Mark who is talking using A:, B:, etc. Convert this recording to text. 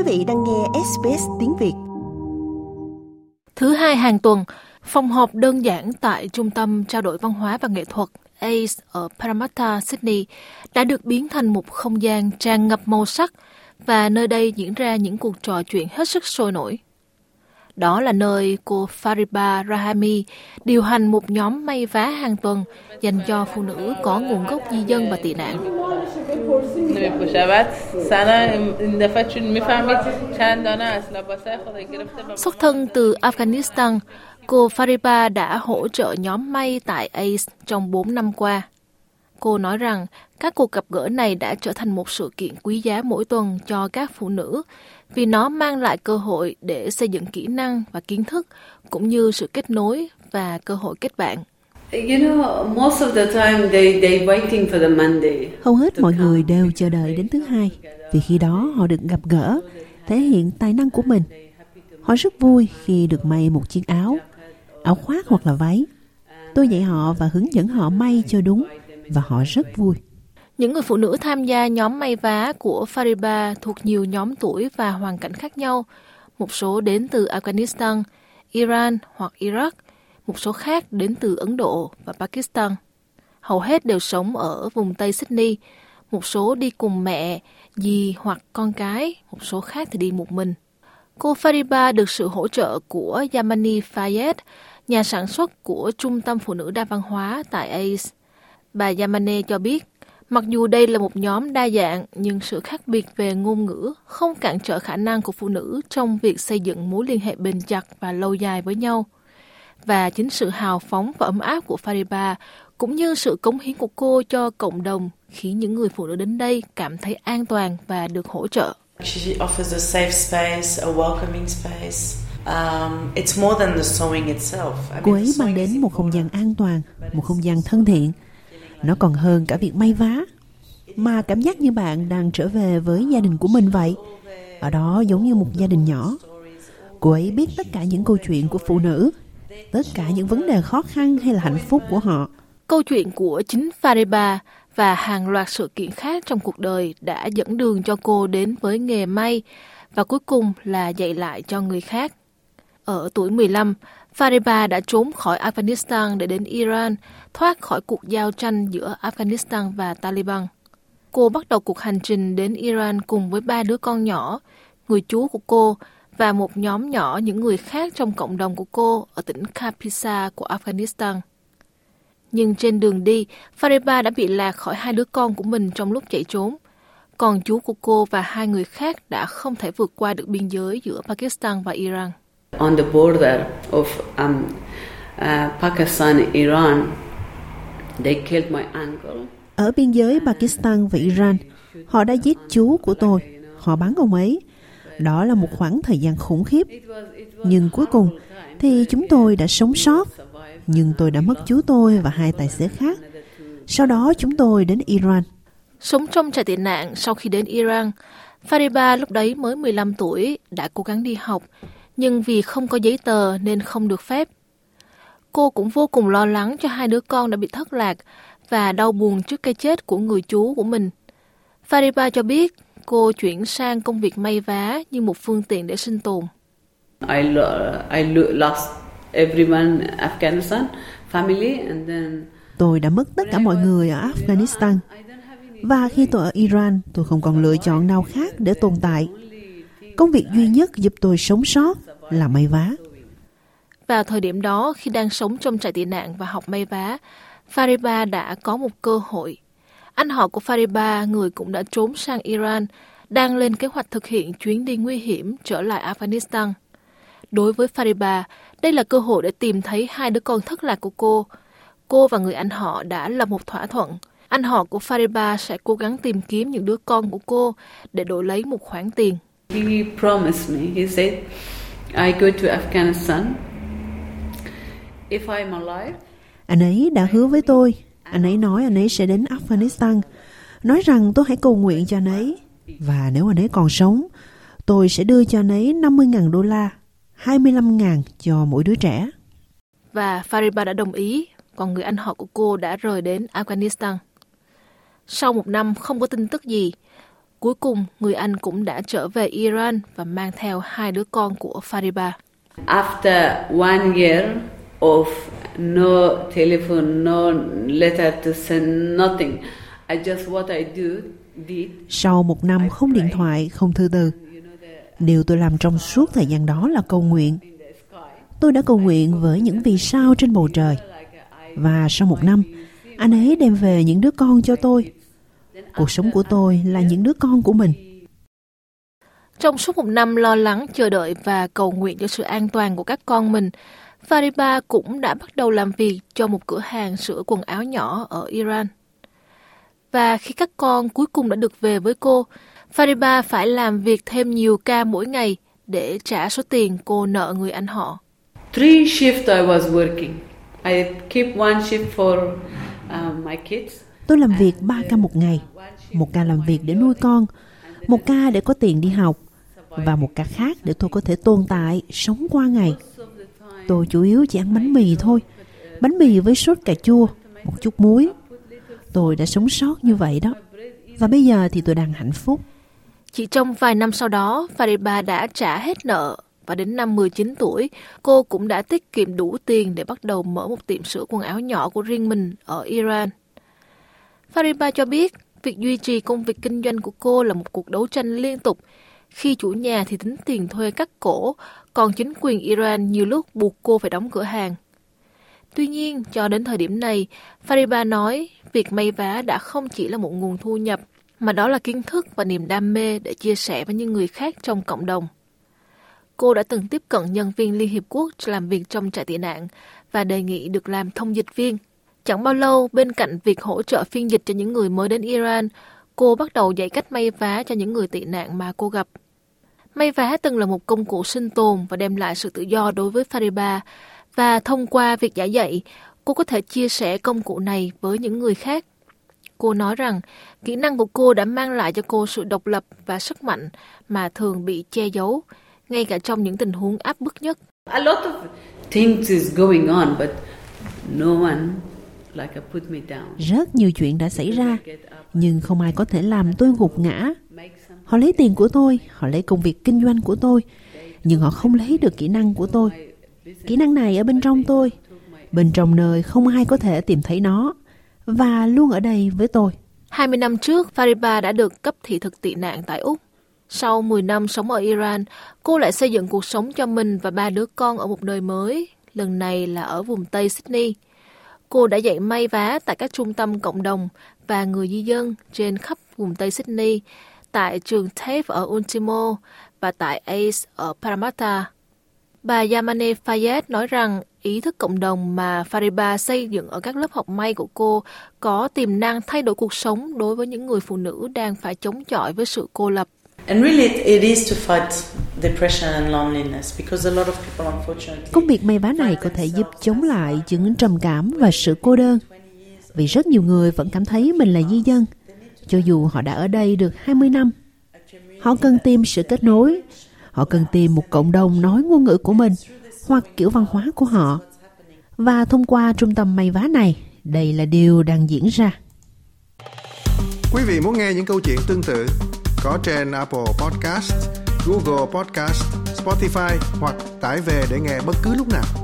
A: Quý vị đang nghe SBS tiếng Việt.
B: Thứ hai hàng tuần, phòng họp đơn giản tại Trung tâm Trao đổi Văn hóa và Nghệ thuật ACE ở Parramatta, Sydney đã được biến thành một không gian tràn ngập màu sắc và nơi đây diễn ra những cuộc trò chuyện hết sức sôi nổi. Đó là nơi cô Fariba Rahami điều hành một nhóm may vá hàng tuần dành cho phụ nữ có nguồn gốc di dân và tị nạn. Xuất thân từ Afghanistan, cô Fariba đã hỗ trợ nhóm may tại ACE trong 4 năm qua. Cô nói rằng các cuộc gặp gỡ này đã trở thành một sự kiện quý giá mỗi tuần cho các phụ nữ vì nó mang lại cơ hội để xây dựng kỹ năng và kiến thức cũng như sự kết nối và cơ hội kết bạn.
C: Hầu hết mọi người đều chờ đợi đến thứ hai vì khi đó họ được gặp gỡ, thể hiện tài năng của mình. Họ rất vui khi được may một chiếc áo, áo khoác hoặc là váy. Tôi dạy họ và hướng dẫn họ may cho đúng và họ rất vui.
B: Những người phụ nữ tham gia nhóm may vá của Fariba thuộc nhiều nhóm tuổi và hoàn cảnh khác nhau. Một số đến từ Afghanistan, Iran hoặc Iraq, một số khác đến từ Ấn Độ và Pakistan. Hầu hết đều sống ở vùng Tây Sydney, một số đi cùng mẹ, dì hoặc con cái, một số khác thì đi một mình. Cô Fariba được sự hỗ trợ của Yamani Fayed, nhà sản xuất của Trung tâm Phụ nữ đa văn hóa tại ACE. Bà Yamane cho biết, mặc dù đây là một nhóm đa dạng, nhưng sự khác biệt về ngôn ngữ không cản trở khả năng của phụ nữ trong việc xây dựng mối liên hệ bền chặt và lâu dài với nhau. Và chính sự hào phóng và ấm áp của Fariba cũng như sự cống hiến của cô cho cộng đồng khiến những người phụ nữ đến đây cảm thấy an toàn và được hỗ trợ. She offers a safe space, a welcoming space.
C: Um, cô ấy mang đến một không gian an toàn, một không gian thân thiện. Nó còn hơn cả việc may vá. Mà cảm giác như bạn đang trở về với gia đình của mình vậy. Ở đó giống như một gia đình nhỏ. Cô ấy biết tất cả những câu chuyện của phụ nữ, tất cả những vấn đề khó khăn hay là hạnh phúc của họ.
B: Câu chuyện của chính Fariba và hàng loạt sự kiện khác trong cuộc đời đã dẫn đường cho cô đến với nghề may và cuối cùng là dạy lại cho người khác. Ở tuổi 15, Fariba đã trốn khỏi Afghanistan để đến Iran, thoát khỏi cuộc giao tranh giữa Afghanistan và Taliban. Cô bắt đầu cuộc hành trình đến Iran cùng với ba đứa con nhỏ, người chú của cô và một nhóm nhỏ những người khác trong cộng đồng của cô ở tỉnh Kapisa của Afghanistan. Nhưng trên đường đi, Fariba đã bị lạc khỏi hai đứa con của mình trong lúc chạy trốn. Còn chú của cô và hai người khác đã không thể vượt qua được biên giới giữa Pakistan và Iran
D: on the border of um, uh, Pakistan Iran. They killed my uncle.
C: Ở biên giới Pakistan và Iran, họ đã giết chú của tôi. Họ bắn ông ấy. Đó là một khoảng thời gian khủng khiếp. Nhưng cuối cùng thì chúng tôi đã sống sót. Nhưng tôi đã mất chú tôi và hai tài xế khác. Sau đó chúng tôi đến Iran.
B: Sống trong trại tị nạn sau khi đến Iran, Fariba lúc đấy mới 15 tuổi đã cố gắng đi học nhưng vì không có giấy tờ nên không được phép. Cô cũng vô cùng lo lắng cho hai đứa con đã bị thất lạc và đau buồn trước cái chết của người chú của mình. Fariba cho biết cô chuyển sang công việc may vá như một phương tiện để sinh tồn.
D: I, I lost everyone Afghanistan, family and then
C: Tôi đã mất tất cả mọi người ở Afghanistan. Và khi tôi ở Iran, tôi không còn lựa chọn nào khác để tồn tại. Công việc duy nhất giúp tôi sống sót là may vá.
B: Vào thời điểm đó, khi đang sống trong trại tị nạn và học may vá, Fariba đã có một cơ hội. Anh họ của Fariba, người cũng đã trốn sang Iran, đang lên kế hoạch thực hiện chuyến đi nguy hiểm trở lại Afghanistan. Đối với Fariba, đây là cơ hội để tìm thấy hai đứa con thất lạc của cô. Cô và người anh họ đã lập một thỏa thuận. Anh họ của Fariba sẽ cố gắng tìm kiếm những đứa con của cô để đổi lấy một khoản tiền.
D: He promised me, he said, I go to Afghanistan. If I'm alive,
C: anh ấy đã hứa với tôi. Anh ấy nói anh ấy sẽ đến Afghanistan. Nói rằng tôi hãy cầu nguyện cho anh ấy. Và nếu anh ấy còn sống, tôi sẽ đưa cho anh ấy 50.000 đô la, 25.000 cho mỗi đứa trẻ.
B: Và Fariba đã đồng ý, còn người anh họ của cô đã rời đến Afghanistan. Sau một năm không có tin tức gì, Cuối cùng, người anh cũng đã trở về Iran và mang theo hai đứa con của Fariba.
D: After one year of no telephone, no letter to send, nothing, I just what I do, did.
C: Sau một năm không điện thoại, không thư từ, điều tôi làm trong suốt thời gian đó là cầu nguyện. Tôi đã cầu nguyện với những vì sao trên bầu trời. Và sau một năm, anh ấy đem về những đứa con cho tôi. Cuộc sống của tôi là những đứa con của mình.
B: Trong suốt một năm lo lắng, chờ đợi và cầu nguyện cho sự an toàn của các con mình, Fariba cũng đã bắt đầu làm việc cho một cửa hàng sửa quần áo nhỏ ở Iran. Và khi các con cuối cùng đã được về với cô, Fariba phải làm việc thêm nhiều ca mỗi ngày để trả số tiền cô nợ người anh họ.
D: Three shifts I was working. I keep one shift for uh, my kids.
C: Tôi làm việc 3 ca một ngày. Một ca làm việc để nuôi con, một ca để có tiền đi học, và một ca khác để tôi có thể tồn tại, sống qua ngày. Tôi chủ yếu chỉ ăn bánh mì thôi. Bánh mì với sốt cà chua, một chút muối. Tôi đã sống sót như vậy đó. Và bây giờ thì tôi đang hạnh phúc.
B: Chỉ trong vài năm sau đó, Fariba đã trả hết nợ và đến năm 19 tuổi, cô cũng đã tiết kiệm đủ tiền để bắt đầu mở một tiệm sửa quần áo nhỏ của riêng mình ở Iran. Fariba cho biết, việc duy trì công việc kinh doanh của cô là một cuộc đấu tranh liên tục. Khi chủ nhà thì tính tiền thuê cắt cổ, còn chính quyền Iran nhiều lúc buộc cô phải đóng cửa hàng. Tuy nhiên, cho đến thời điểm này, Fariba nói việc may vá đã không chỉ là một nguồn thu nhập, mà đó là kiến thức và niềm đam mê để chia sẻ với những người khác trong cộng đồng. Cô đã từng tiếp cận nhân viên Liên Hiệp Quốc làm việc trong trại tị nạn và đề nghị được làm thông dịch viên. Chẳng bao lâu, bên cạnh việc hỗ trợ phiên dịch cho những người mới đến Iran, cô bắt đầu dạy cách may vá cho những người tị nạn mà cô gặp. May vá từng là một công cụ sinh tồn và đem lại sự tự do đối với Fariba, và thông qua việc giải dạy, cô có thể chia sẻ công cụ này với những người khác. Cô nói rằng kỹ năng của cô đã mang lại cho cô sự độc lập và sức mạnh mà thường bị che giấu, ngay cả trong những tình huống áp bức nhất.
D: A lot of things is going on, but no one like put me down.
C: Rất nhiều chuyện đã xảy ra, nhưng không ai có thể làm tôi gục ngã. Họ lấy tiền của tôi, họ lấy công việc kinh doanh của tôi, nhưng họ không lấy được kỹ năng của tôi. Kỹ năng này ở bên trong tôi, bên trong nơi không ai có thể tìm thấy nó, và luôn ở đây với tôi.
B: 20 năm trước, Fariba đã được cấp thị thực tị nạn tại Úc. Sau 10 năm sống ở Iran, cô lại xây dựng cuộc sống cho mình và ba đứa con ở một nơi mới, lần này là ở vùng Tây Sydney. Cô đã dạy may vá tại các trung tâm cộng đồng và người di dân trên khắp vùng Tây Sydney, tại trường TAFE ở Ultimo và tại ACE ở Parramatta. Bà Yamane Fayed nói rằng ý thức cộng đồng mà Fariba xây dựng ở các lớp học may của cô có tiềm năng thay đổi cuộc sống đối với những người phụ nữ đang phải chống chọi với sự cô lập.
E: And really, it is to fight depression and loneliness because a lot of people, unfortunately,
C: Công việc may vá này có thể giúp chống lại chứng trầm cảm và sự cô đơn. Vì rất nhiều người vẫn cảm thấy mình là di dân, cho dù họ đã ở đây được 20 năm. Họ cần tìm sự kết nối, họ cần tìm một cộng đồng nói ngôn ngữ của mình hoặc kiểu văn hóa của họ. Và thông qua trung tâm may vá này, đây là điều đang diễn ra.
F: Quý vị muốn nghe những câu chuyện tương tự có trên Apple Podcast, Google Podcast, Spotify hoặc tải về để nghe bất cứ lúc nào.